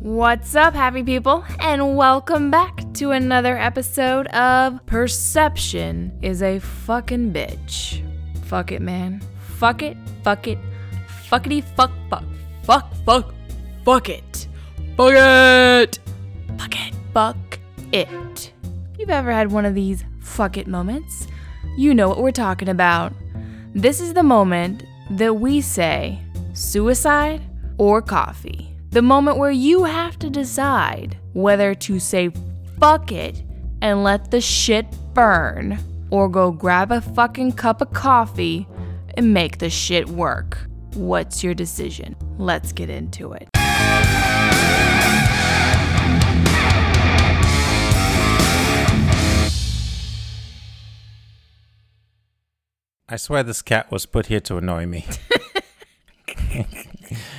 What's up, happy people, and welcome back to another episode of Perception is a fucking bitch. Fuck it, man. Fuck it, fuck it, fuckity fuck fuck, fuck, fuck, fuck it. Fuck it! Fuck it, fuck it. If you've ever had one of these fuck it moments, you know what we're talking about. This is the moment that we say suicide or coffee. The moment where you have to decide whether to say fuck it and let the shit burn, or go grab a fucking cup of coffee and make the shit work. What's your decision? Let's get into it. I swear this cat was put here to annoy me.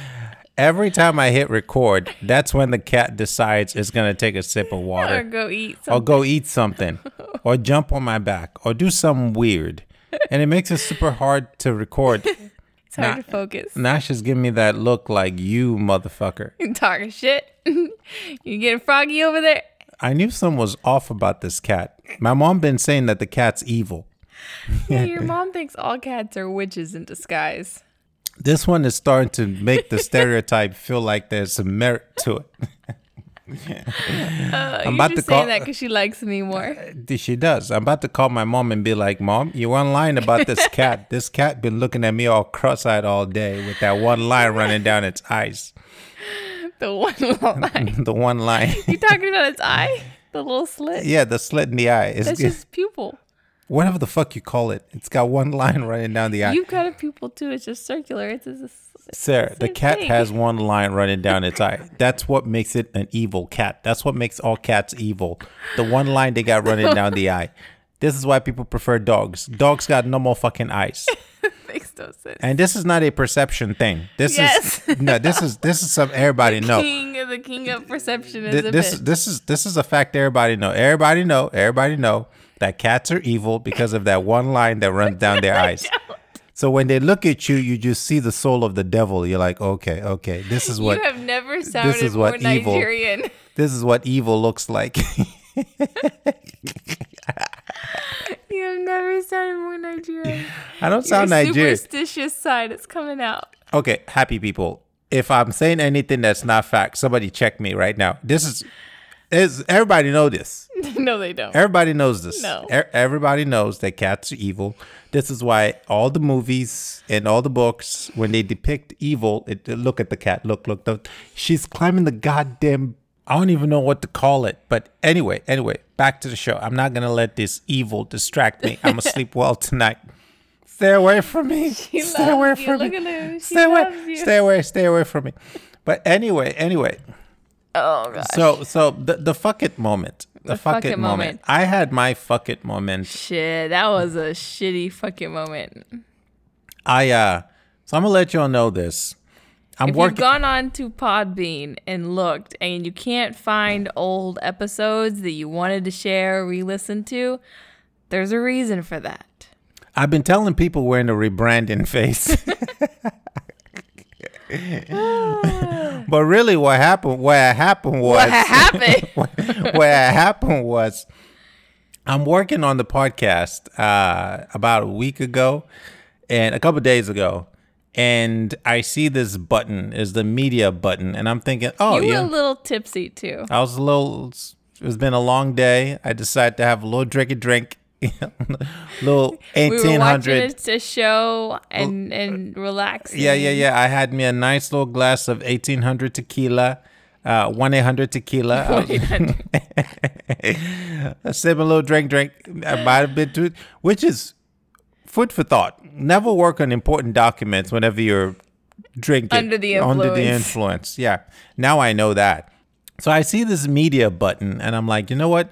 Every time I hit record, that's when the cat decides it's gonna take a sip of water, Or go eat or something. go eat something, or jump on my back, or do something weird, and it makes it super hard to record. It's hard Nah. to focus. Nash is giving me that look like you motherfucker. You talking shit. you getting froggy over there? I knew something was off about this cat. My mom been saying that the cat's evil. Yeah, your mom thinks all cats are witches in disguise. This one is starting to make the stereotype feel like there's some merit to it. Uh, I'm about to call- that because she likes me more. She does. I'm about to call my mom and be like, "Mom, you one line about this cat. This cat been looking at me all cross-eyed all day with that one line running down its eyes. The one eye. the one line. You talking about its eye? The little slit? yeah, the slit in the eye. It's That's just pupil. Whatever the fuck you call it. It's got one line running down the eye. You've got a pupil too. It's just circular. It's just, Sir, the cat thing. has one line running down its eye. That's what makes it an evil cat. That's what makes all cats evil. The one line they got running down the eye. This is why people prefer dogs. Dogs got no more fucking eyes. makes no sense. And this is not a perception thing. This Yes. is no. This is this is some everybody know. King, the king of perception is Th- a This bitch. this is this is a fact everybody know. Everybody know. Everybody know that cats are evil because of that one line that runs down their eyes. So when they look at you, you just see the soul of the devil. You're like, okay, okay, this is what you have never sounded is more what evil- Nigerian. this is what evil looks like. you have never sounded more Nigerian. I don't sound Your Nigerian. superstitious side is coming out. Okay, happy people. If I'm saying anything that's not fact, somebody check me right now. This is is everybody know this. no, they don't. Everybody knows this. No. E- everybody knows that cats are evil. This is why all the movies and all the books, when they depict evil, it, look at the cat. Look, look. The, she's climbing the goddamn. I don't even know what to call it. But anyway, anyway, back to the show. I'm not gonna let this evil distract me. I'm gonna sleep well tonight. Stay away from me. She stay away you. from Look me. at her. She Stay away. you. Stay away. Stay away from me. But anyway, anyway. Oh gosh. So so the the fuck it moment. The, The fuck, fuck it, it moment. moment. I had my fuck it moment. Shit, that was a shitty fucking moment. I uh so I'm gonna let y'all know this. I'm working. If you've gone on to Podbean and looked and you can't find old episodes that you wanted to share or re-listen to, there's a reason for that. I've been telling people we're in a rebranding phase. but really what happened what happened was What happened? what, what happened was I'm working on the podcast uh, about a week ago and a couple days ago, and I see this button is the media button, and I'm thinking, oh you yeah, were a little tipsy too. I was a little. It's been a long day. I decided to have a little drinky drink, little We eighteen hundred. a, a show and and relaxing. Yeah, yeah, yeah. I had me a nice little glass of eighteen hundred tequila. Uh, one eight hundred tequila. a sip, a little drink, drink. I might have been too, which is food for thought. Never work on important documents whenever you're drinking Under the Under the influence. influence. Yeah. Now I know that. So I see this media button, and I'm like, you know what?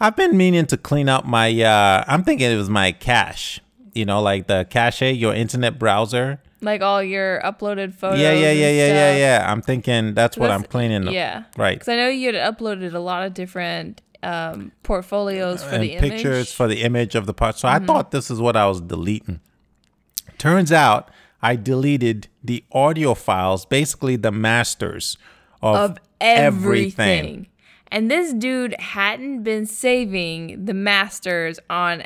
I've been meaning to clean up my. Uh, I'm thinking it was my cache. You know, like the cache, your internet browser. Like all your uploaded photos. Yeah, yeah, yeah, yeah, yeah, yeah. I'm thinking that's what I'm cleaning. up. Yeah. Right. Because I know you had uploaded a lot of different um, portfolios for and the image. pictures for the image of the part. So I thought this is what I was deleting. Turns out I deleted the audio files, basically the masters of, of everything. And this dude hadn't been saving the masters on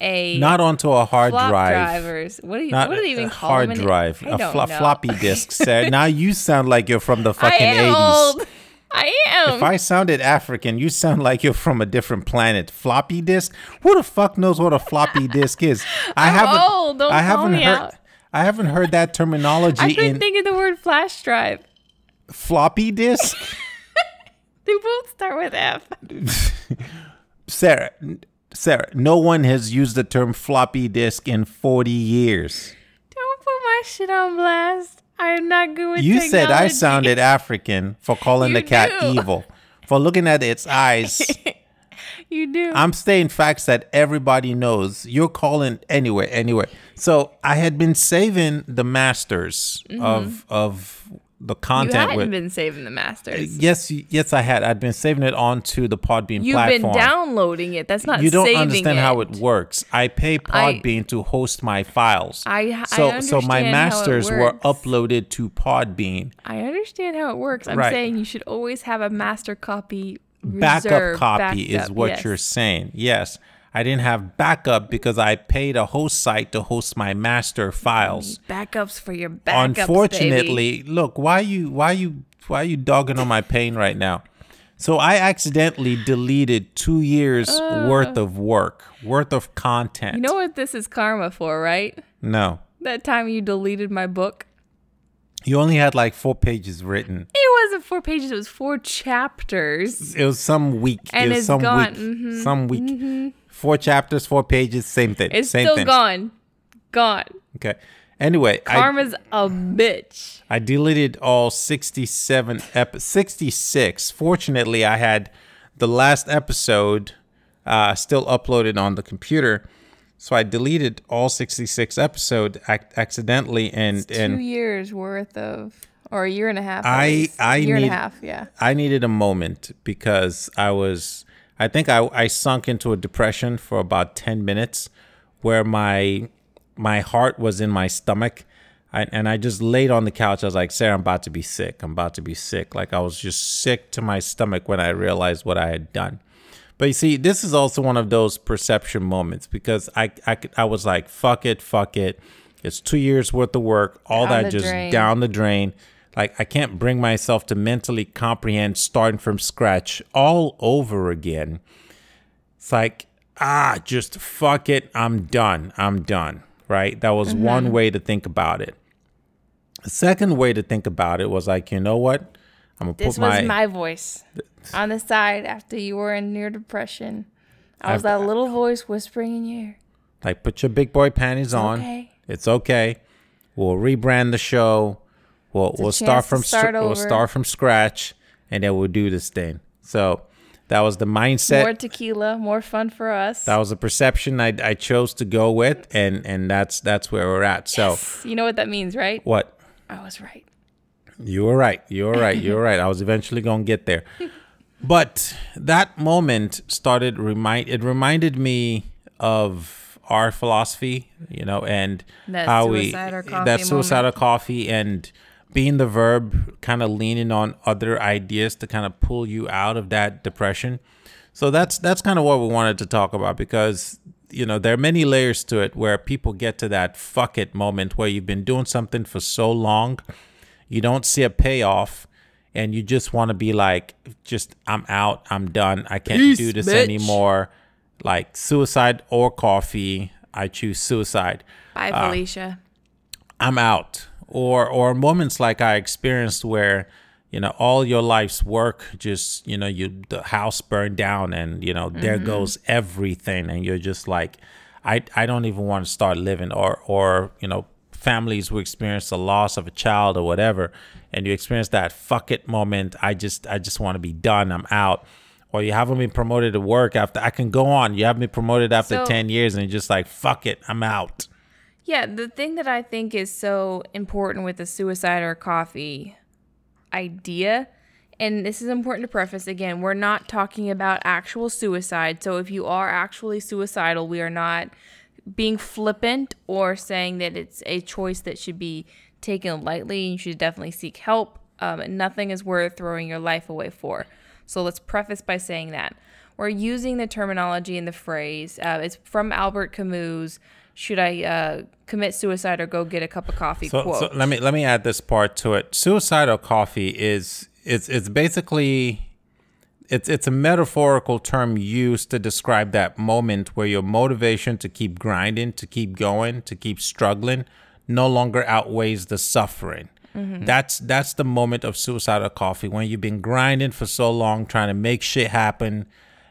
a Not onto a hard drive. drivers. What do you Not what do they even a call hard them? drive, I a know. floppy disk. Sarah. now you sound like you're from the fucking 80s. I am. If I sounded African, you sound like you're from a different planet. Floppy disk? Who the fuck knows what a floppy disk is? I I'm haven't. old. Don't I haven't heard. out. I haven't heard that terminology I couldn't in think of the word flash drive. floppy disk. They both start with F. Sarah, Sarah, no one has used the term floppy disk in 40 years. Don't put my shit on blast. I'm not good with You said I sounded African for calling You the cat do. evil, for looking at its eyes. You do. I'm stating facts that everybody knows. You're calling anyway, anyway. So I had been saving the masters mm-hmm. of of the Mm-hmm. you content hadn't with. been saving the masters. Yes, yes, I had. I'd been saving it onto the Podbean platform. You've platform. been downloading it. That's not you don't understand it. how it works. I pay I- Podbean to host my files. I- I so so my understand how it masters were uploaded to Podbean. I understand how it works. I'm Right. saying you should always have a master copy. backup reserved, copy is what yes. you're saying. Yes. I didn't have backup because I paid a host site to host my master files. Backups for your backups. baby. Unfortunately, look, why you why you why you dogging on my pain right now? So I accidentally deleted 2 years worth of work, worth of content. Uh. You know what this is karma for, right? no. That time you deleted my book. You only had like 4 pages written. It wasn't four pages. It was four chapters. It was some week. And it was it's some gone. week. Mhm. Some week. Four chapters, four pages, same thing. It's same still thing. gone. Gone. Okay. Anyway, I, Karma's a bitch. I deleted all 67 ep 66. Fortunately, I had the last episode uh, still uploaded on the computer. So I deleted all 66 episode ac- accidentally and Two and years worth of, or a year and a half. I-. I year and a half. Yeah. I needed a moment because I was I think I, I sunk into a depression for about 10 minutes where my my heart was in my stomach I, and I just laid on the couch. I was like, Sarah, I'm about to be sick. I'm about to be sick. Like I was just sick to my stomach when I realized what I had done. But you see, this is also one of those perception moments because I I, could- I was like, fuck it, fuck it. It's two years worth of work. All Down that just drain. down the drain. Like I can't bring myself to mentally comprehend starting from scratch all over again. It's like, ah, just fuck it. I'm done. I'm done. Right? That was Mm-hmm. one way to think about it. The second way to think about it was like, you know what? I'm gonna This put was my, my voice on the side after you were in near depression. I was I've- that little voice whispering in your ear. like put your big boy panties on. okay. It's okay. We'll rebrand the show. We'll we'll start from start we'll start from scratch, and then we'll do this thing. So that was the mindset. More tequila, more fun for us. that was the perception I, I chose to go with, and and that's that's where we're at. So you know what that means, right? what? I was right. You were right. You were right. You were right. I was eventually gonna get there, but that moment started remind. It reminded me of our philosophy, you know, and That how we suicide or coffee that moment. or coffee and being the verb, kind of leaning on other ideas to kind of pull you out of that depression. So that's that's kind of what we wanted to talk about because you know there are many layers to it where people get to that fuck it moment where you've been doing something for so long, you don't see a payoff, and you just want to be like, just I'm out, I'm done, I can't Peace, do this bitch. anymore. Like suicide or coffee, I choose suicide. Bye, Ah. Felicia. I'm out. Or or moments like I experienced where, you know, all your life's work just, you know, you the house burned down and, you know, there mm-hmm. goes everything and you're just like I I don't even want to start living or or, you know, families who experience the loss of a child or whatever and you experience that fuck it moment, I just I just want to be done. I'm out. Or you haven't been promoted to work after I can go on. You haven't been promoted after So- 10 years and you're just like, fuck it, I'm out. Yeah, the thing that I think is so important with the suicide or coffee idea, and this is important to preface again, we're not talking about actual suicide. So if you are actually suicidal, we are not being flippant or saying that it's a choice that should be taken lightly. You should definitely seek help. Um, nothing is worth throwing your life away for. So let's preface by saying that we're using the terminology and the phrase. Uh, it's from Albert Camus. Should I uh, commit suicide or go get a cup of coffee? So, quote. so let me let me add this part to it. Suicidal coffee is it's it's basically it's it's a metaphorical term used to describe that moment where your motivation to keep grinding, to keep going, to keep struggling no longer outweighs the suffering. That's that's the moment of suicidal coffee when you've been grinding for so long trying to make shit happen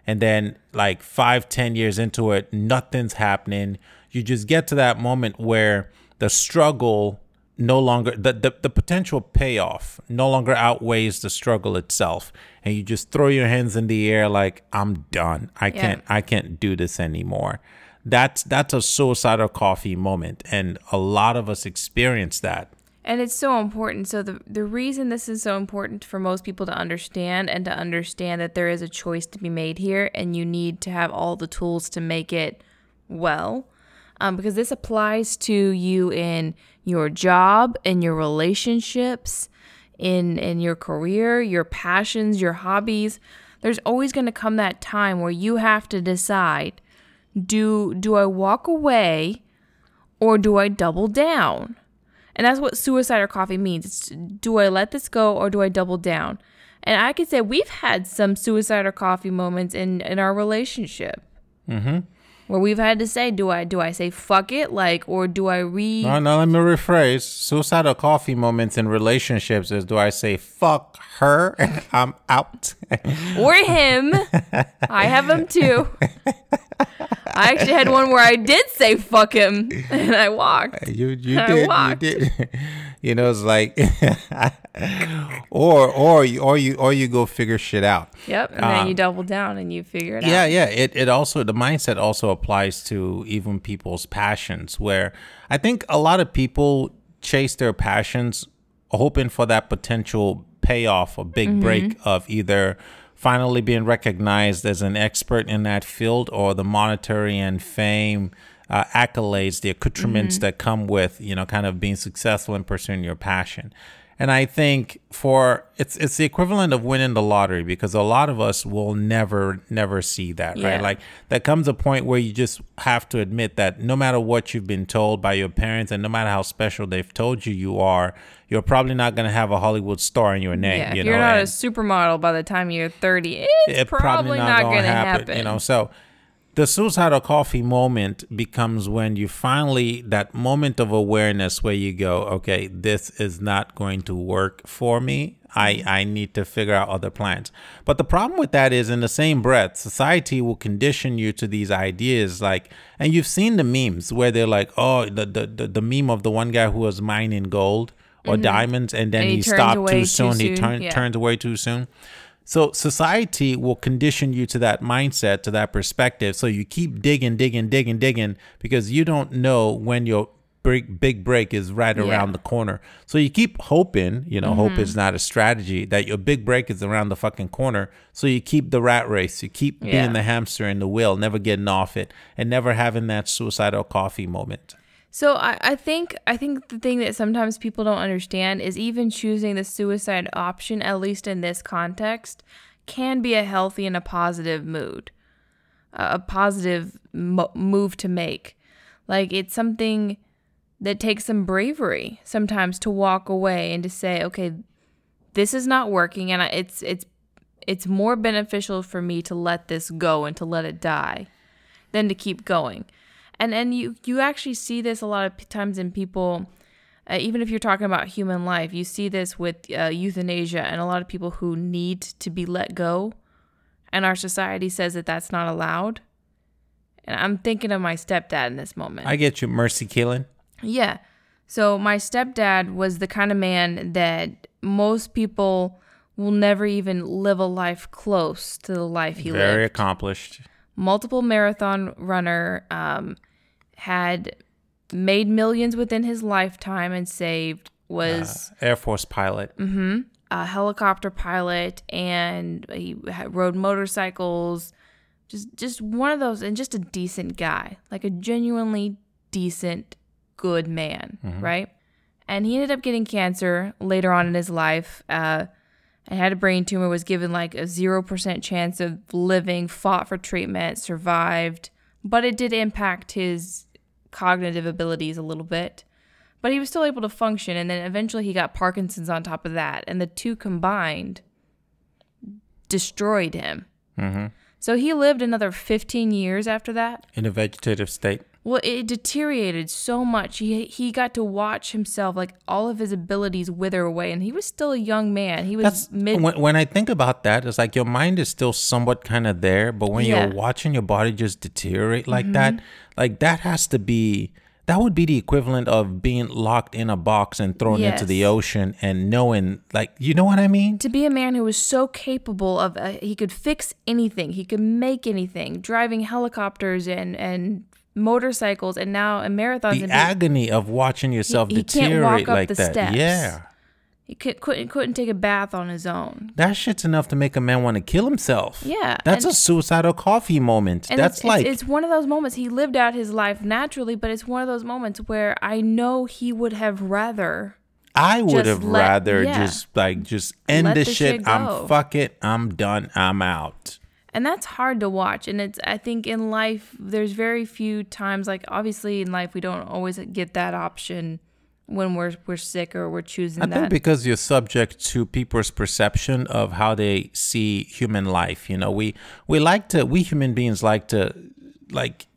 and then like five, ten years into it, nothing's happening. You just get to that moment where the struggle no longer the, the, the potential payoff no longer outweighs the struggle itself and you just throw your hands in the air like i'm done i can't i can't do this anymore that's that's a suicidal coffee moment and a lot of us experience that And it's so important. So the the reason this is so important for most people to understand and to understand that there is a choice to be made here and you need to have all the tools to make it well. Um, because this applies to you in your job, in your relationships, in in your career, your passions, your hobbies. There's always going to come that time where you have to decide do do I walk away or do I double down? And that's what suicide or coffee means. It's do I let this go or do I double down? And I could say we've had some suicide or coffee moments in in our relationship. Mm-hmm. Where we've had to say, do I do I say fuck it, like, or do I re? no, no let me rephrase suicidal coffee moments in relationships is do i say fuck her i'm out or him. I have him too. I actually had one where I did say fuck him and I walked. You you I did you walked. did. You know, it's like, or or you or you or you go figure shit out. Yep. And then you um, double down and you figure it Yeah, out. yeah. Yeah. It it also the mindset also applies to even people's passions. Where I think a lot of people chase their passions, hoping for that potential payoff, a big mm-hmm. break of either finally being recognized as an expert in that field or the monetary and fame uh, accolades, the accoutrements that come with you know kind of being successful in pursuing your passion. And I think for it's it's the equivalent of winning the lottery because a lot of us will never never see that, Yeah. right? Like there comes a point where you just have to admit that no matter what you've been told by your parents and no matter how special they've told you you are, you're probably not going to have a Hollywood star in your name, Yeah, you if know. you're not a supermodel by the time you're 30, it's it probably, not, gonna going to happen. You know, so the suicidal coffee moment becomes when you finally that moment of awareness where you go, okay, this is not going to work for me. I, I need to figure out other plans. But the problem with that is in the same breath, society will condition you to these ideas like and you've seen the memes where they're like, oh, the the, the, the meme of the one guy who was mining gold or diamonds and then Mm-hmm. And he he, stopped too too soon. He soon, turned yeah. turned away too soon. So society will condition you to that mindset, to that perspective. So you keep digging, digging, digging, digging because you don't know when your big big break is right Yeah. around the corner. So you keep hoping, you know, hope mm-hmm. is not a strategy that your big break is around the fucking corner. So you keep the rat race, you keep Yeah. being the hamster in the wheel, never getting off it, and never having that suicidal coffee moment. So I, I think I think the thing that sometimes people don't understand is even choosing the suicide option, at least in this context, can be a healthy and a positive mood, a positive mo- move to make. Like it's something that takes some bravery sometimes to walk away and to say, okay, this is not working, and I, it's it's it's more beneficial for me to let this go and to let it die than to keep going. And and you you actually see this a lot of times in people, uh, even if you're talking about human life, you see this with uh, euthanasia and a lot of people who need to be let go, and our society says that that's not allowed. And I'm thinking of my stepdad in this moment. I get you, Mercy Killing. Yeah. So my stepdad was the kind of man that most people will never even live a life close to the life he lived Very accomplished. multiple marathon runner, um, had made millions within his lifetime and saved, was uh, Air Force pilot. Mm-hmm. a helicopter pilot and he rode motorcycles. Just, just one of those, and just a decent guy, like a genuinely decent, good man, mm-hmm. right? and he ended up getting cancer later on in his life. Uh, and had a brain tumor, was given like a 0% chance of living, fought for treatment, survived, but it did impact his cognitive abilities a little bit. But he was still able to function, and then eventually he got Parkinson's on top of that, and the two combined destroyed him. Mm-hmm. So he lived another 15 years after that. In a vegetative state. Well, it deteriorated so much. He he got to watch himself like all of his abilities wither away, and he was still a young man. He was That's mid. when, when I think about that, it's like your mind is still somewhat kind of there, but when Yeah. Mm-hmm. you're watching your body just deteriorate like that, like that has to be that would be the equivalent of being locked in a box and thrown into the ocean and knowing, like, you know what I mean? to be a man who was so capable of uh, he could fix anything he could make anything driving helicopters and and motorcycles and now in marathons The and agony of watching yourself he walk deteriorate up like the that. steps. Yeah. he could, couldn't couldn't take a bath on his own That shit's enough to make a man want to kill himself. Yeah, That's and- a suicidal coffee moment. and That's it's, like it's, it's one of those moments he lived out his life naturally but it's one of those moments where i know he would have rather I would have let- rather yeah. just like just end Let this the shit. shit. I'm fuck it. I'm done. I'm out. And that's hard to watch and it's i think in life there's very few times like obviously in life we don't always get that option when we're we're sick or we're choosing I that think because you're subject to people's perception of how they see human life. You know, we we like to we human beings like to like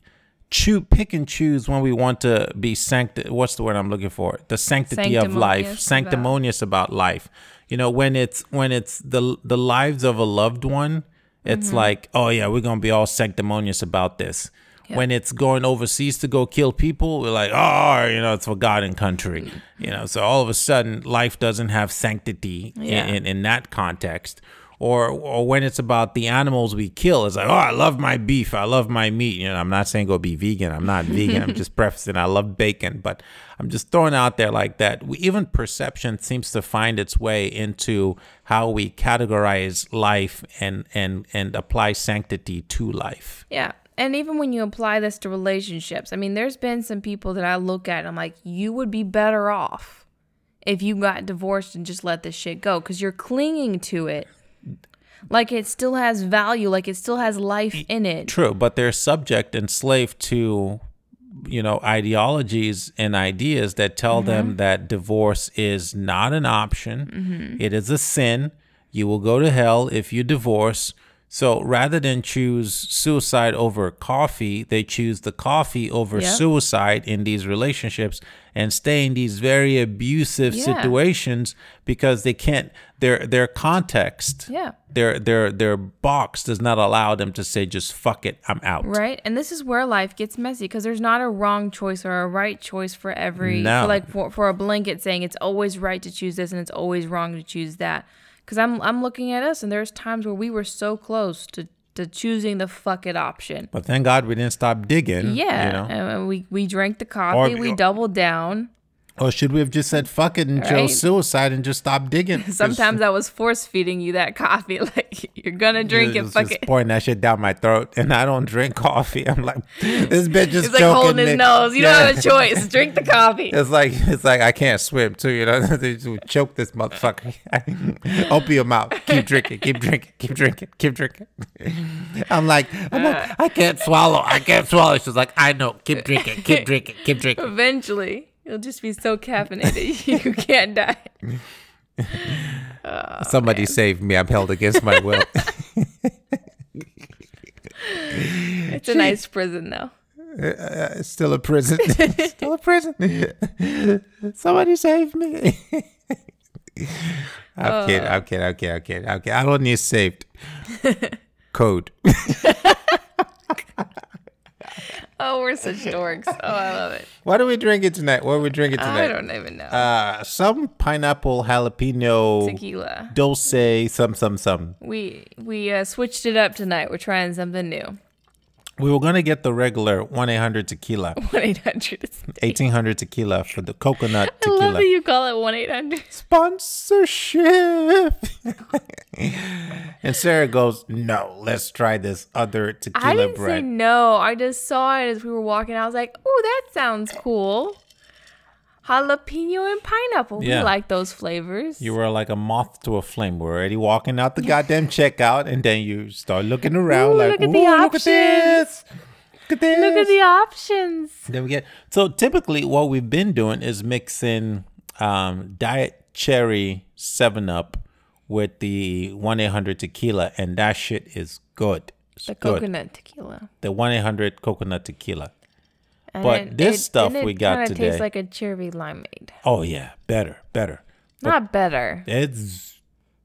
chew pick and choose when we want to be sanct what's the word I'm looking for? The sanctity of life, Sanctimonious about- sanctimonious about life. You know, when it's when it's the the lives of a loved one, it's Mm-hmm. like, oh yeah, we're gonna be all sanctimonious about this. When it's going overseas to go kill people, we're like, oh, you know, it's forgotten country. Mm. You know, so all of a sudden, life doesn't have sanctity in- in, in that context. Or, or when it's about the animals we kill, it's like, oh, I love my beef, I love my meat. You know, I'm not saying go be vegan. I'm not vegan. I'm just prefacing. I love bacon, but I'm just throwing out there like that. We, even perception seems to find its way into how we categorize life and and and apply sanctity to life. Yeah. And even when you apply this to relationships, I mean, there's been some people that I look at and I'm like, you would be better off if you got divorced and just let this shit go because you're clinging to it like it still has value, like it still has life in it. True, but they're subject and slave to, you know, ideologies and ideas that tell them mm-hmm. that divorce is not an option. Mm-hmm. It is a sin. You will go to hell if you divorce. So rather than choose suicide over coffee, they choose the coffee over suicide in these relationships and stay in these very abusive Yeah. situations because they can't their their context Yeah. their their their box does not allow them to say just fuck it i'm out Right. And this is where life gets messy because there's not a wrong choice or a right choice for every, No. for like for, for a blanket saying it's always right to choose this and it's always wrong to choose that. Because I'm, I'm looking at us and there's times where we were so close to, to choosing the fuck it option. but thank god we didn't stop digging Yeah. you know And we, we drank the coffee, we doubled down. Or should we have just said fuck it and Right. chose suicide and just stop digging? Sometimes I was force feeding you that coffee. Like, you're to drink it, fuck just it. pouring that shit down my throat and i don't drink coffee i'm like this bitch is He's like holding his nose. You Yeah. don't have a choice. Drink the coffee. It's like it's like I can't swim too, you know. they just choke this motherfucker. Open your mouth. Keep drinking. Keep drinking. Keep drinking. Keep drinking. I'm like, I'm Uh. like, I can't swallow. I can't swallow. She's like, I know. Keep drinking. Keep drinking. Keep drinking. Eventually, you'll just be so caffeinated you can't die. Somebody save me. I'm held against my will. It's a nice prison, though. Uh, uh, it's still a prison. still a prison. Somebody save me. I'm kidding. I'm uh. kidding. I'm kidding. I'm kidding. I'm kidding. I don't need saved. Code. Oh, we're such dorks. Oh, I love it. What are we drinking tonight? What are we drinking tonight? I don't even know. Uh, some pineapple jalapeno Tequila. dulce, some, some, some. We we uh, switched it up tonight. We're trying something new. We were gonna get the regular one eight hundred tequila, One eight hundred. eighteen hundred tequila for the coconut tequila. I love that you call it one eight hundred. sponsorship. and Sarah goes, "No, let's try this other tequila I didn't say no. I just saw it as we were walking. I was like, "Oh, that sounds cool." Jalapeno and pineapple. Yeah. We like those flavors. You were like a moth to a flame. We're already walking out the goddamn checkout, and then you start looking around Ooh, like, look at "Ooh, the look at options. this. Look at this. Look at the options. Then we get so typically what we've been doing is mixing um, diet cherry Seven Up with the one eight hundred tequila, and that shit is good. It's The good. coconut tequila. The one eight hundred coconut tequila. And But this stuff and we got today- tastes like a cherry limeade. Oh yeah, better, better. Not better. It's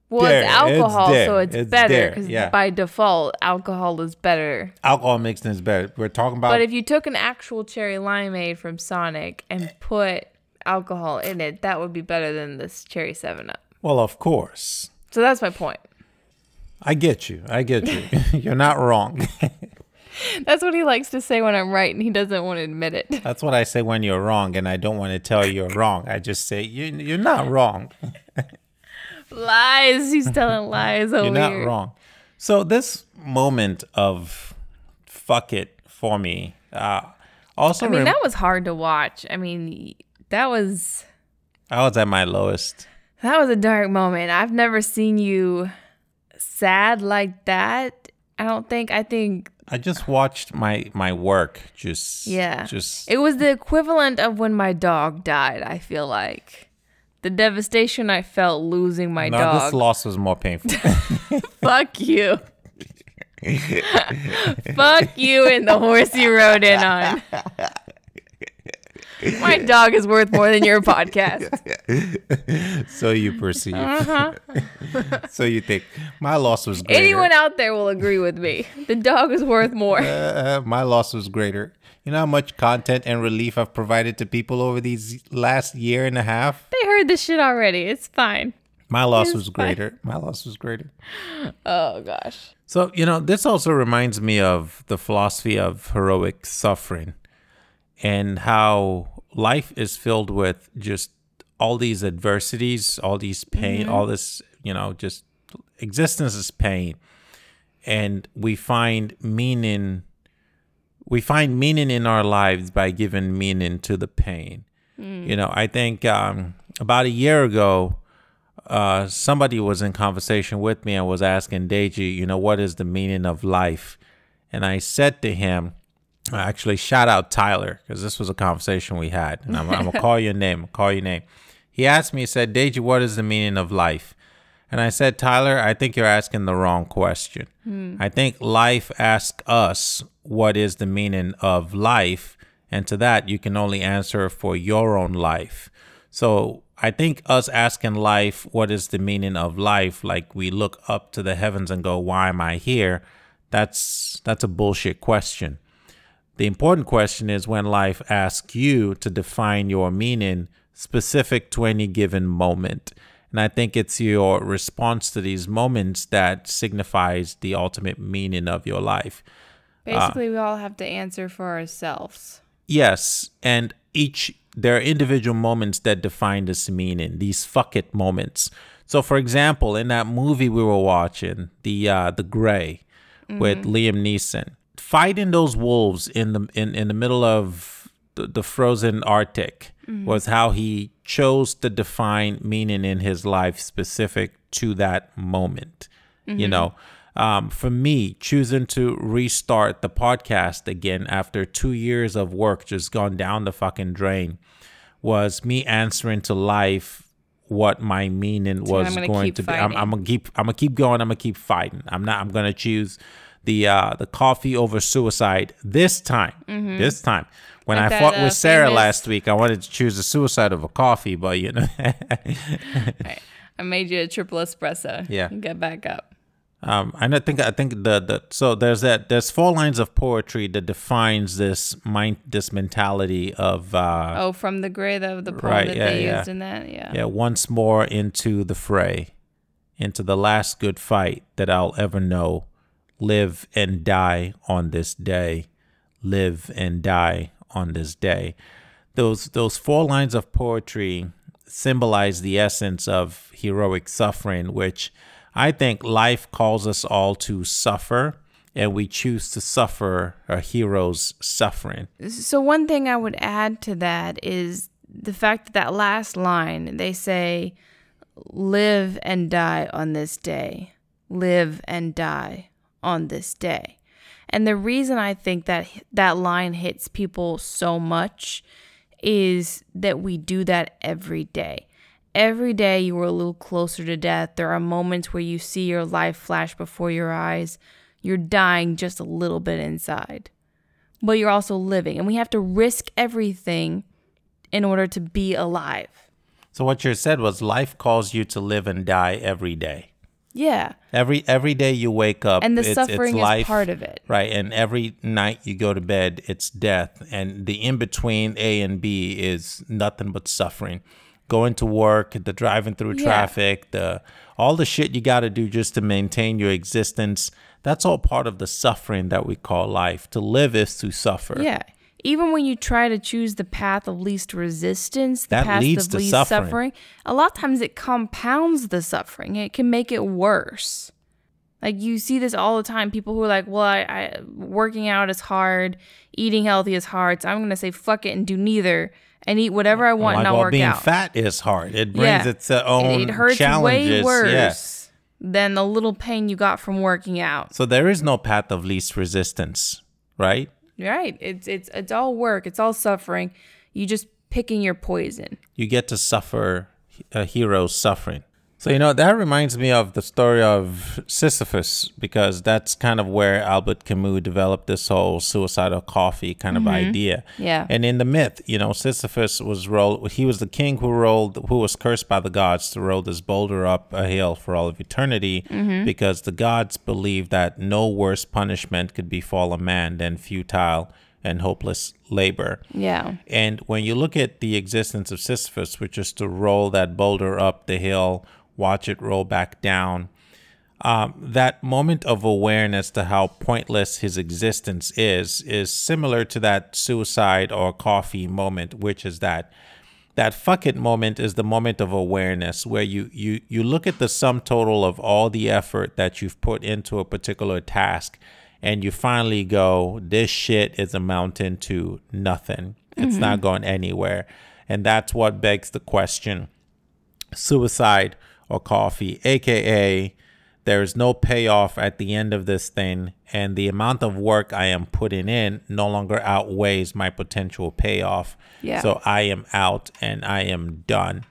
Well, there, it's it's alcohol, so it's, it's better because yeah. by default, alcohol is better. alcohol mixing is better. We're talking about But if you took an actual cherry limeade from Sonic and put alcohol in it, that would be better than this cherry Seven Up. well, of course. So that's my point. I get you. I get you. You're not wrong. That's what he likes to say when I'm right, and he doesn't want to admit it. That's what I say when you're wrong, and I don't want to tell you you're wrong. I just say you you're not wrong. lies. He's telling lies over You're not here. wrong. So this moment of fuck it for me. Uh, also, I mean, rem- that was hard to watch. I mean, that was I was at my lowest. that was a dark moment. I've never seen you sad like that. I don't think. I think I just watched my my work just Yeah. just It was the equivalent of when my dog died, I feel like. The devastation I felt losing my dog. no, this loss was more painful. Fuck you. Fuck you and the horse you rode in on. My dog is worth more than your podcast. so you perceive. Uh-huh. so you think my loss was greater. Anyone out there will agree with me. The dog is worth more. Uh, my loss was greater. You know how much content and relief I've provided to people over these last year and a half? They heard this shit already. It's fine. My loss It's was fine. greater. My loss was greater. Oh gosh. So, you know, this also reminds me of the philosophy of heroic suffering and how life is filled with just all these adversities, all these pain, all this, you know, just existence is pain. And we find meaning we find meaning in our lives by giving meaning to the pain. You know, I think um, about a year ago, uh, somebody was in conversation with me and was asking Deji, you know, what is the meaning of life? And I said to him, actually, shout out Tyler, because this was a conversation we had. And I'm, I'm to call your name, call your name. He asked me, he said, Deji, what is the meaning of life? And I said, Tyler, I think you're asking the wrong question. Hmm. I think life asks us what is the meaning of life. And to that, you can only answer for your own life. So I think us asking life, what is the meaning of life? Like we look up to the heavens and go, why am I here? That's that's a bullshit question. The important question is when life asks you to define your meaning specific to any given moment. And I think it's your response to these moments that signifies the ultimate meaning of your life. Basically, we all have to answer for ourselves. Yes, and each there are individual moments that define this meaning, these fuck it moments. So for example, in that movie we were watching, the uh the Grey with Liam Neeson, fighting those wolves in the in, in the middle of the, the frozen Arctic was how he chose to define meaning in his life specific to that moment. You know, um, for me, choosing to restart the podcast again after two years of work just gone down the fucking drain was me answering to life what my meaning was going to be. I'm. I'm gonna keep. I'm gonna keep going. I'm gonna keep fighting. I'm not. I'm gonna choose the uh the coffee over suicide this time. This time. When Mm-hmm. Like I that, fought uh, with Sarah famous- last week, I wanted to choose the suicide of a coffee, but you know, I made you a triple espresso. Yeah. Get back up. Um, and I think I think the the so there's that there's four lines of poetry that defines this mind this mentality of uh Oh, from the gray, the, the poem Right, that yeah, they yeah. used in that? Yeah. yeah once more into the fray, into the last good fight that I'll ever know, live and die on this day, live and die on this day. Those those four lines of poetry symbolize the essence of heroic suffering, which I think life calls us all to suffer, and we choose to suffer a hero's suffering. So one thing I would add to that is the fact that that last line they say live and die on this day live and die on this day and the reason i think that that line hits people so much is that we do that every day every day you are a little closer to death there are moments where you see your life flash before your eyes you're dying just a little bit inside but you're also living and we have to risk everything in order to be alive. So what you said was life calls you to live and die every day. Yeah. Every every day you wake up, And the it's, suffering it's is part of it. right? And every night you go to bed, it's death, and the in between A and B is nothing but suffering. Going to work, the driving through Yeah. traffic, the all the shit you got to do just to maintain your existence. That's all part of the suffering that we call life. To live is to suffer. Yeah. Even when you try to choose the path of least resistance, the That path leads of to least suffering. suffering, a lot of times it compounds the suffering. It can make it worse. Like you see this all the time. People who are like, "Well, I, I working out is hard, eating healthy is hard, so I'm gonna say fuck it and do neither and eat whatever I want Like, and not well, work being out." fat is hard. It brings its uh, It- own it hurts challenges. way worse Yeah. than the little pain you got from working out. So there is no path of least resistance, right? Right. It's it's it's all work. It's all suffering. You just picking your poison. You get to suffer a hero's suffering. So you know that reminds me of the story of Sisyphus because that's kind of where Albert Camus developed this whole suicidal coffee kind of mm-hmm. idea. Yeah. And in the myth, you know, Sisyphus was rolled. He was the king who rolled, who was cursed by the gods to roll this boulder up a hill for all of eternity, mm-hmm. because the gods believed that no worse punishment could befall a man than futile and hopeless labor. Yeah. And when you look at the existence of Sisyphus, which is to roll that boulder up the hill, watch it roll back down, um, that moment of awareness to how pointless his existence is is similar to that suicide or coffee moment, which is that that fuck it moment is the moment of awareness where you you you look at the sum total of all the effort that you've put into a particular task and you finally go this shit is amounting to nothing. It's not going anywhere. And that's what begs the question. Suicide or coffee aka there is no payoff at the end of this thing and the amount of work i am putting in no longer outweighs my potential payoff. Yeah. so i am out and i am done.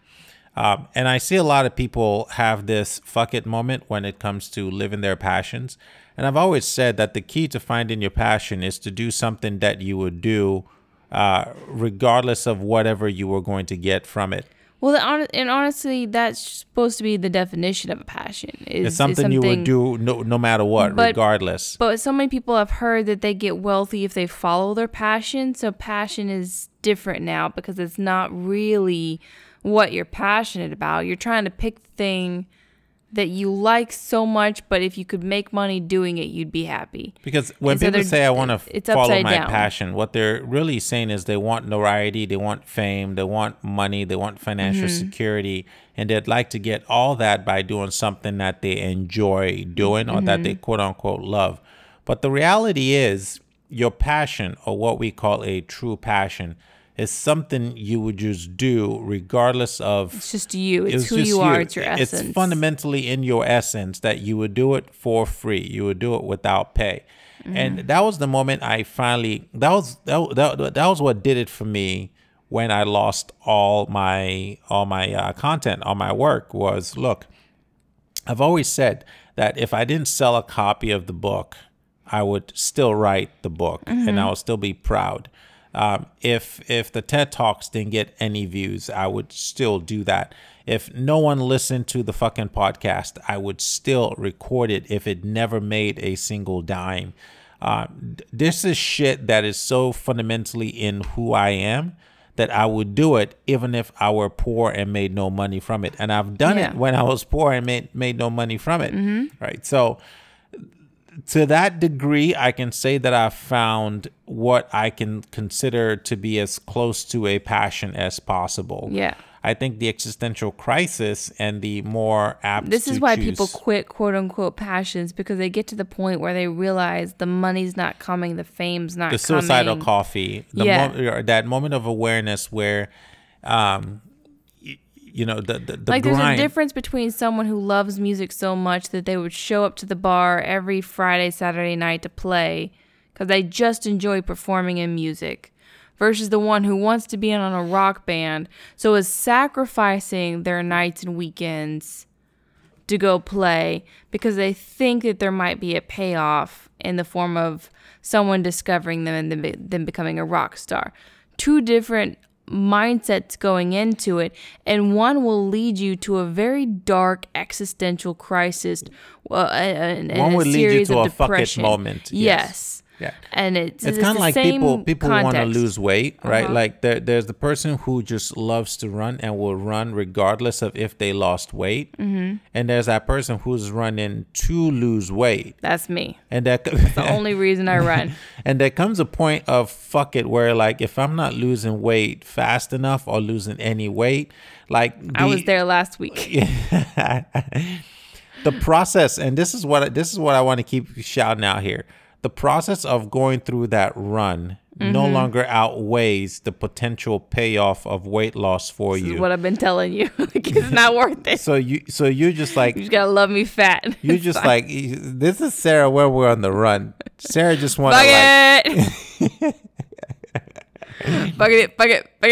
Um, and i see a lot of people have this fuck it moment when it comes to living their passions. And i've always said that the key to finding your passion is to do something that you would do uh, regardless of whatever you were going to get from it Well, the and honestly, that's supposed to be the definition of a passion. Is, It's is something, you would do no, no matter what, But- regardless. But so many people have heard that they get wealthy if they follow their passion. So passion is different now because it's not really what you're passionate about. You're trying to pick the thing that you like so much, but if you could make money doing it, you'd be happy. Because when And people they're- say I want to follow my down. passion, what they're really saying is they want notoriety, they want fame, they want money, they want financial Mm-hmm. security, and they'd like to get all that by doing something that they enjoy doing or that Mm-hmm. they quote unquote love. But the reality is, your passion, or what we call a true passion, is something you would just do regardless of It's just you. It's who you are. It's your essence. It's fundamentally in your essence that you would do it for free. You would do it without pay. Mm-hmm. And that was the moment I finally that was that, that, that was what did it for me when I lost all my all my uh, content, all my work was look, I've always said that if I didn't sell a copy of the book, I would still write the book and I would still be proud. Um, if if the TED Talks didn't get any views, I would still do that. If no one listened to the fucking podcast, I would still record it if it never made a single dime. Uh, this is shit that is so fundamentally in who I am that I would do it even if I were poor and made no money from it. And I've done Yeah. Mm-hmm. it when I was poor and made made no money from it. Right. So to that degree, I can say that I've found what I can consider to be as close to a passion as possible. Yeah. I think the existential crisis and the more apt This is why choose- people quit quote unquote passions because they get to the point where they realize the money's not coming, the fame's not coming. the suicidal coming. coffee, the Yeah. mo- that moment of awareness where um, you know, the the, the like there's a difference between someone who loves music so much that they would show up to the bar every Friday, Saturday night to play because they just enjoy performing in music versus the one who wants to be in on a rock band so is sacrificing their nights and weekends to go play because they think that there might be a payoff in the form of someone discovering them and then, be- them becoming a rock star. Two different mindsets going into it, and one will lead you to a very dark existential crisis. Uh, and, and One a lead you to of a fuck it moment, yes. Yes. Yeah. And it's, it's it's kind of like same people people want to. Uh-huh. lose weight right like there, there's the person who just loves to run and will run regardless of if they lost weight mm-hmm. and there's that person who's running to lose weight That's me. and that The only reason I run. and there comes a point of fuck it where like if i'm not losing weight fast enough or losing any weight like I was there last week. the process and this is what this is what I want to keep shouting out here. The process of going through that run no Mm-hmm. longer outweighs the potential payoff of weight loss for This is you. what I've been telling you. like, it's not worth it. so you so you just like You just gotta love me fat. you It's just fine. like this is Sarah where we're on the run. Sarah just want to Fuck like it. Fuck it. Fuck it. Fuck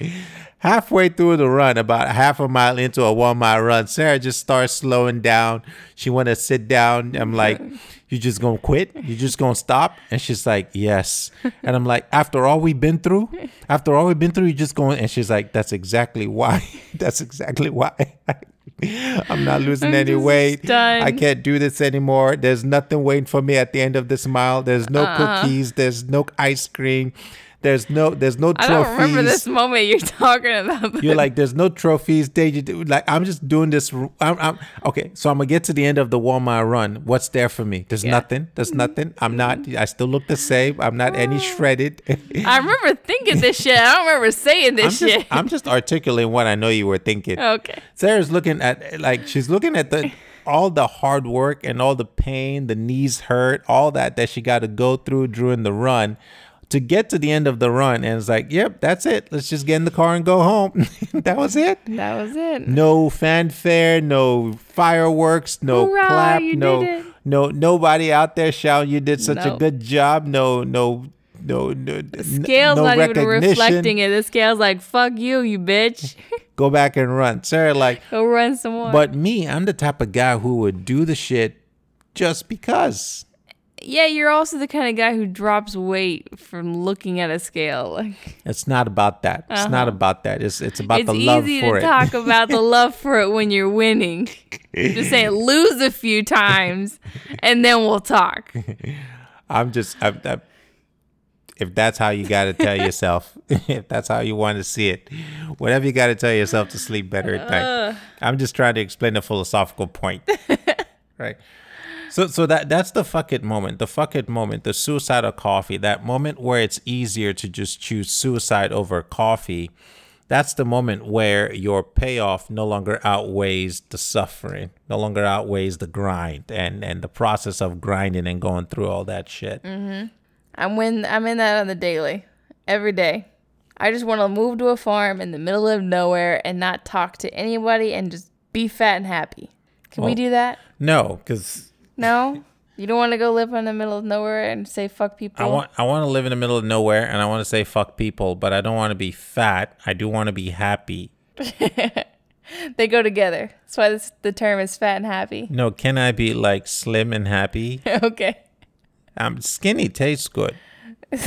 it. Halfway through the run, about half a mile into a one mile run, Sarah just starts slowing down. She want to sit down. I'm like, you just gonna quit? You just gonna stop? And she's like, yes. And I'm like, after all we've been through, after all we've been through, you just going? And she's like, that's exactly why. that's exactly why. I'm not losing I'm any weight. stunned. I can't do this anymore. There's nothing waiting for me at the end of this mile. There's no Uh-uh. cookies. There's no ice cream. There's no there's no trophies. I don't remember this moment you're talking about. You're like, there's no trophies. They like, I'm just doing this. I'm, I'm okay. So I'm gonna get to the end of the mile run. What's there for me? There's Yeah. nothing. There's nothing. I'm not. I still look the same. I'm not any uh, shredded. I remember thinking this shit. I don't remember saying I'm this just, shit. I'm just articulating what I know you were thinking. okay. Sarah's looking at like she's looking at the all the hard work and all the pain, the knees hurt, all that that she got to go through during the run to get to the end of the run and it's like, "Yep, that's it. Let's just get in the car and go home." that was it. That was it. No fanfare, no fireworks, no clap, no no nobody out there shouting you did such a good job. No no no no Scale's no not even reflecting it. The scale's like, fuck you, you bitch. Go back and run. Sarah like Go run some more. But me, I'm the type of guy who would do the shit just because. Yeah, you're also the kind of guy who drops weight from looking at a scale. Like It's not about that. It's not about that. It's it's about Uh-huh. it's the love for it. It's easy to talk about the love for it when you're winning. Just saying, lose a few times, and then we'll talk. I'm just I'm, I'm, if that's how you got to tell yourself, if that's how you want to see it, whatever you got to tell yourself to sleep better at night. I'm just trying to explain a philosophical point, right? So, so that that's the fuck it moment, the fuck it moment, the suicidal coffee, that moment where it's easier to just choose suicide over coffee. That's the moment where your payoff no longer outweighs the suffering, no longer outweighs the grind and and the process of grinding and going through all that shit. mm-hmm. I'm when I'm in that on the daily, every day. I just want to move to a farm in the middle of nowhere and not talk to anybody and just be fat and happy. Can we do that? No, because No, you don't want to go live in the middle of nowhere and say fuck people. I want I want to live in the middle of nowhere and I want to say fuck people, but I don't want to be fat. I do want to be happy. they go together. That's why this, the term is fat and happy. No, can I be like slim and happy? okay. Um, skinny tastes good.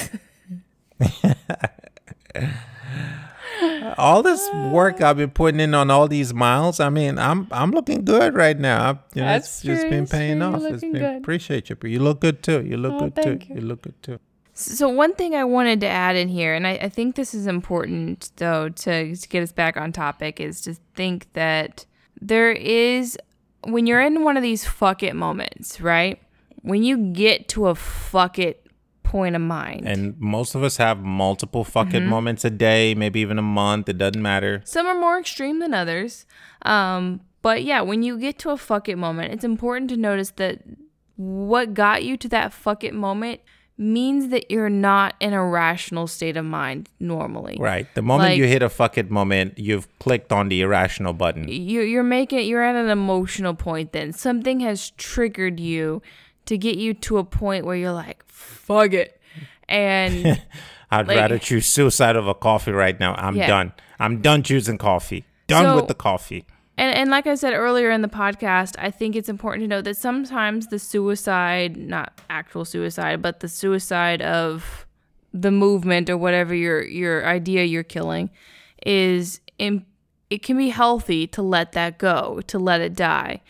all this work I've been putting in on all these miles, I mean, I'm I'm looking good right now. You know, That's it's just true, been paying true, you're off. It's looking been good. appreciate you, but you look good too. You look Oh, good too. You. you. look good too. So one thing I wanted to add in here, and I, I think this is important though to, to get us back on topic, is to think that there is when you're in one of these fuck it moments, right? When you get to a fuck it point of mind. And most of us have multiple fucking Mm-hmm. moments a day, maybe even a month. It doesn't matter. Some are more extreme than others. Um, but yeah, when you get to a fuck it moment, it's important to notice that what got you to that fuck it moment means that you're not in a rational state of mind normally. Right. The moment Like- you hit a fuck it moment, you've clicked on the irrational button. You're, you're making you're at an emotional point then. Something has triggered you to get you to a point where you're like, fuck it. And I'd Like- rather choose suicide over coffee right now. I'm Yeah. done. I'm done choosing coffee. Done So- with the coffee. And, and like I said earlier in the podcast, I think it's important to note that sometimes the suicide, not actual suicide, but the suicide of the movement or whatever your your idea you're killing is in, it can be healthy to let that go, to let it die.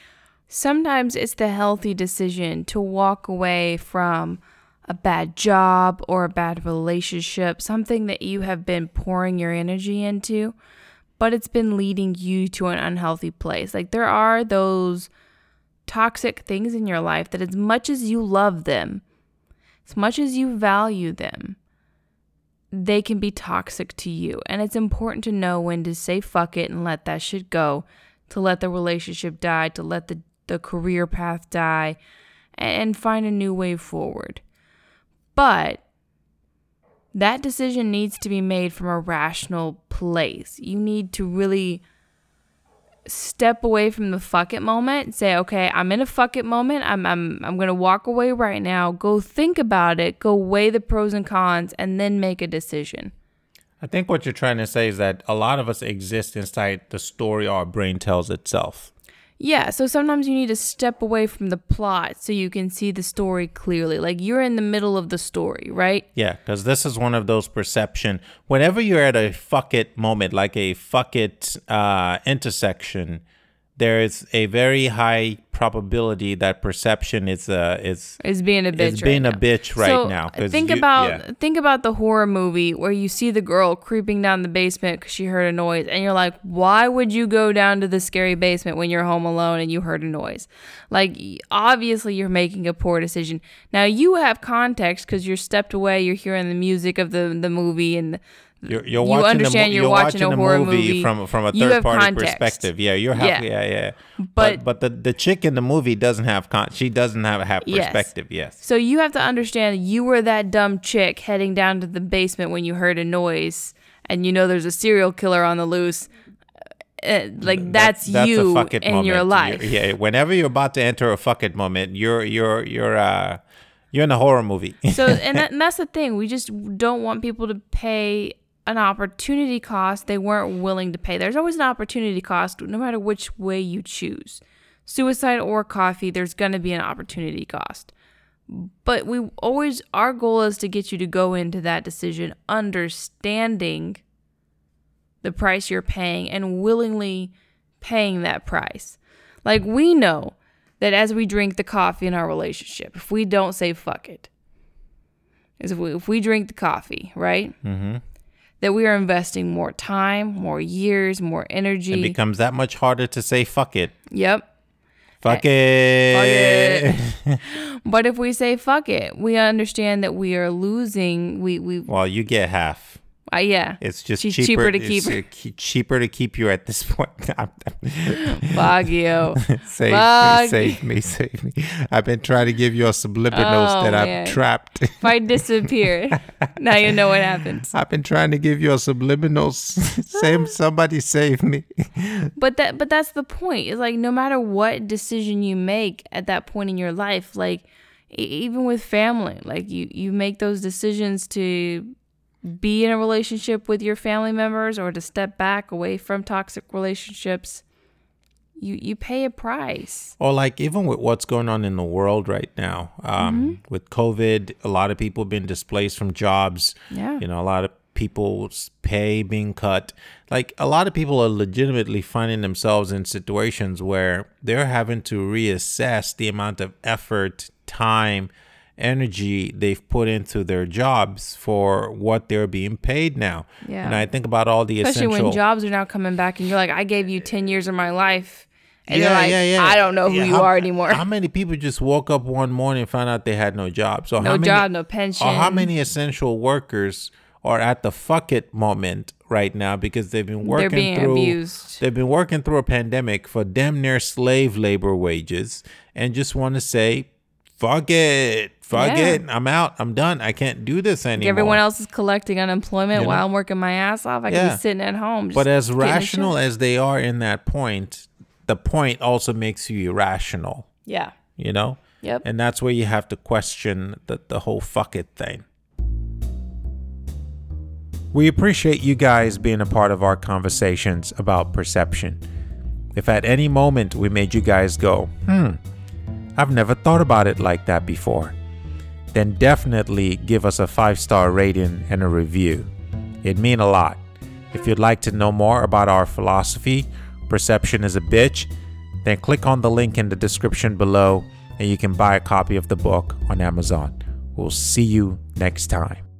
Sometimes it's the healthy decision to walk away from a bad job or a bad relationship, something that you have been pouring your energy into but it's been leading you to an unhealthy place. Like there are those toxic things in your life that as much as you love them, as much as you value them, they can be toxic to you. And it's important to know when to say fuck it and let that shit go, to let the relationship die, to let the, the career path die, and find a new way forward. But that decision needs to be made from a rational place. You need to really step away from the fuck it moment. And say, okay, I'm in a fuck it moment. I'm I'm I'm gonna walk away right now. Go think about it. Go weigh the pros and cons, and then make a decision. I think what you're trying to say is that a lot of us exist inside the story our brain tells itself. Yeah, so sometimes you need to step away from the plot so you can see the story clearly. Like you're in the middle of the story, right? Yeah, because this is one of those perception. Whenever you're at a fuck it moment, like a fuck it uh, intersection, there is a very high probability that perception is uh, is Is being a bitch. is being right a now. bitch right so now. Think you- about yeah. think about the horror movie where you see the girl creeping down the basement because she heard a noise, and you're like, why would you go down to the scary basement when you're home alone and you heard a noise? Like, obviously, you're making a poor decision. Now you have context because you're stepped away, you're hearing the music of the the movie and. You're, you're you understand mo- you're you're watching a horror movie, movie. from from a third party context. perspective. Yeah, you're half, Yeah. yeah, yeah. But- But but the the chick in the movie doesn't have con. She doesn't have have perspective. Yes. So you have to understand you were that dumb chick heading down to the basement when you heard a noise and you know there's a serial killer on the loose. Uh, like that's, That's you a it in moment. your You're- life. yeah, whenever you're about to enter a fuck it moment, you're you're you're uh you're in a horror movie. So and, that, and that's the thing. We just don't want people to pay an opportunity cost they weren't willing to pay. There's always an opportunity cost no matter which way you choose. Suicide or coffee, there's going to be an opportunity cost. But we always our goal is to get you to go into that decision understanding the price you're paying and willingly paying that price. Like we know that as we drink the coffee in our relationship, if we don't say fuck it, is if we, if we drink the coffee, right? Mm-hmm. That we are investing more time, more years, more energy. it becomes that much harder to say fuck it. yep. Fuck eh, it. But if we say fuck it, we understand that we are losing. We we well, you get half. Uh, yeah. It's just She's cheaper, cheaper to keep her. cheaper to keep you at this point. You. save Fuck. me, save me, save me. I've been trying to give you a subliminals Oh, that man. I've trapped. If I disappear, now you know what happens. I've been trying to give you a subliminals. save somebody, save me. But that but that's the point. It's like no matter what decision you make at that point in your life, like even with family, like you you make those decisions to be in a relationship with your family members or to step back away from toxic relationships. You you pay a price. Or like even with what's going on in the world right now, um, Mm-hmm. with COVID, a lot of people have been displaced from jobs. Yeah. You know, a lot of people's pay being cut. Like a lot of people are legitimately finding themselves in situations where they're having to reassess the amount of effort, time, energy they've put into their jobs for what they're being paid now. Yeah. And I think about all the Especially essential when jobs are now coming back and you're like, I gave you ten years of my life. And you're like, I don't know who Yeah, you how- are anymore. How many people just woke up one morning and found out they had no job? So no how many, job, no pension. Or how many essential workers are at the fuck it moment right now because they've been working through abused. they've been working through a pandemic for damn near slave labor wages and just want to say fuck it. Fuck Yeah. it. I'm out. I'm done. I can't do this anymore. Everyone else is collecting unemployment You know? while I'm working my ass off. I can Yeah. be sitting at home. But as rational as they are in that point, the point also makes you irrational, yeah, you know? Yep. And that's where you have to question the, the whole fuck it thing. We appreciate you guys being a part of our conversations about perception. If at any moment we made you guys go, hmm, I've never thought about it like that before, then definitely give us a five star rating and a review. It'd mean a lot. If you'd like to know more about our philosophy, Perception is a Bitch, then click on the link in the description below and you can buy a copy of the book on Amazon. We'll see you next time.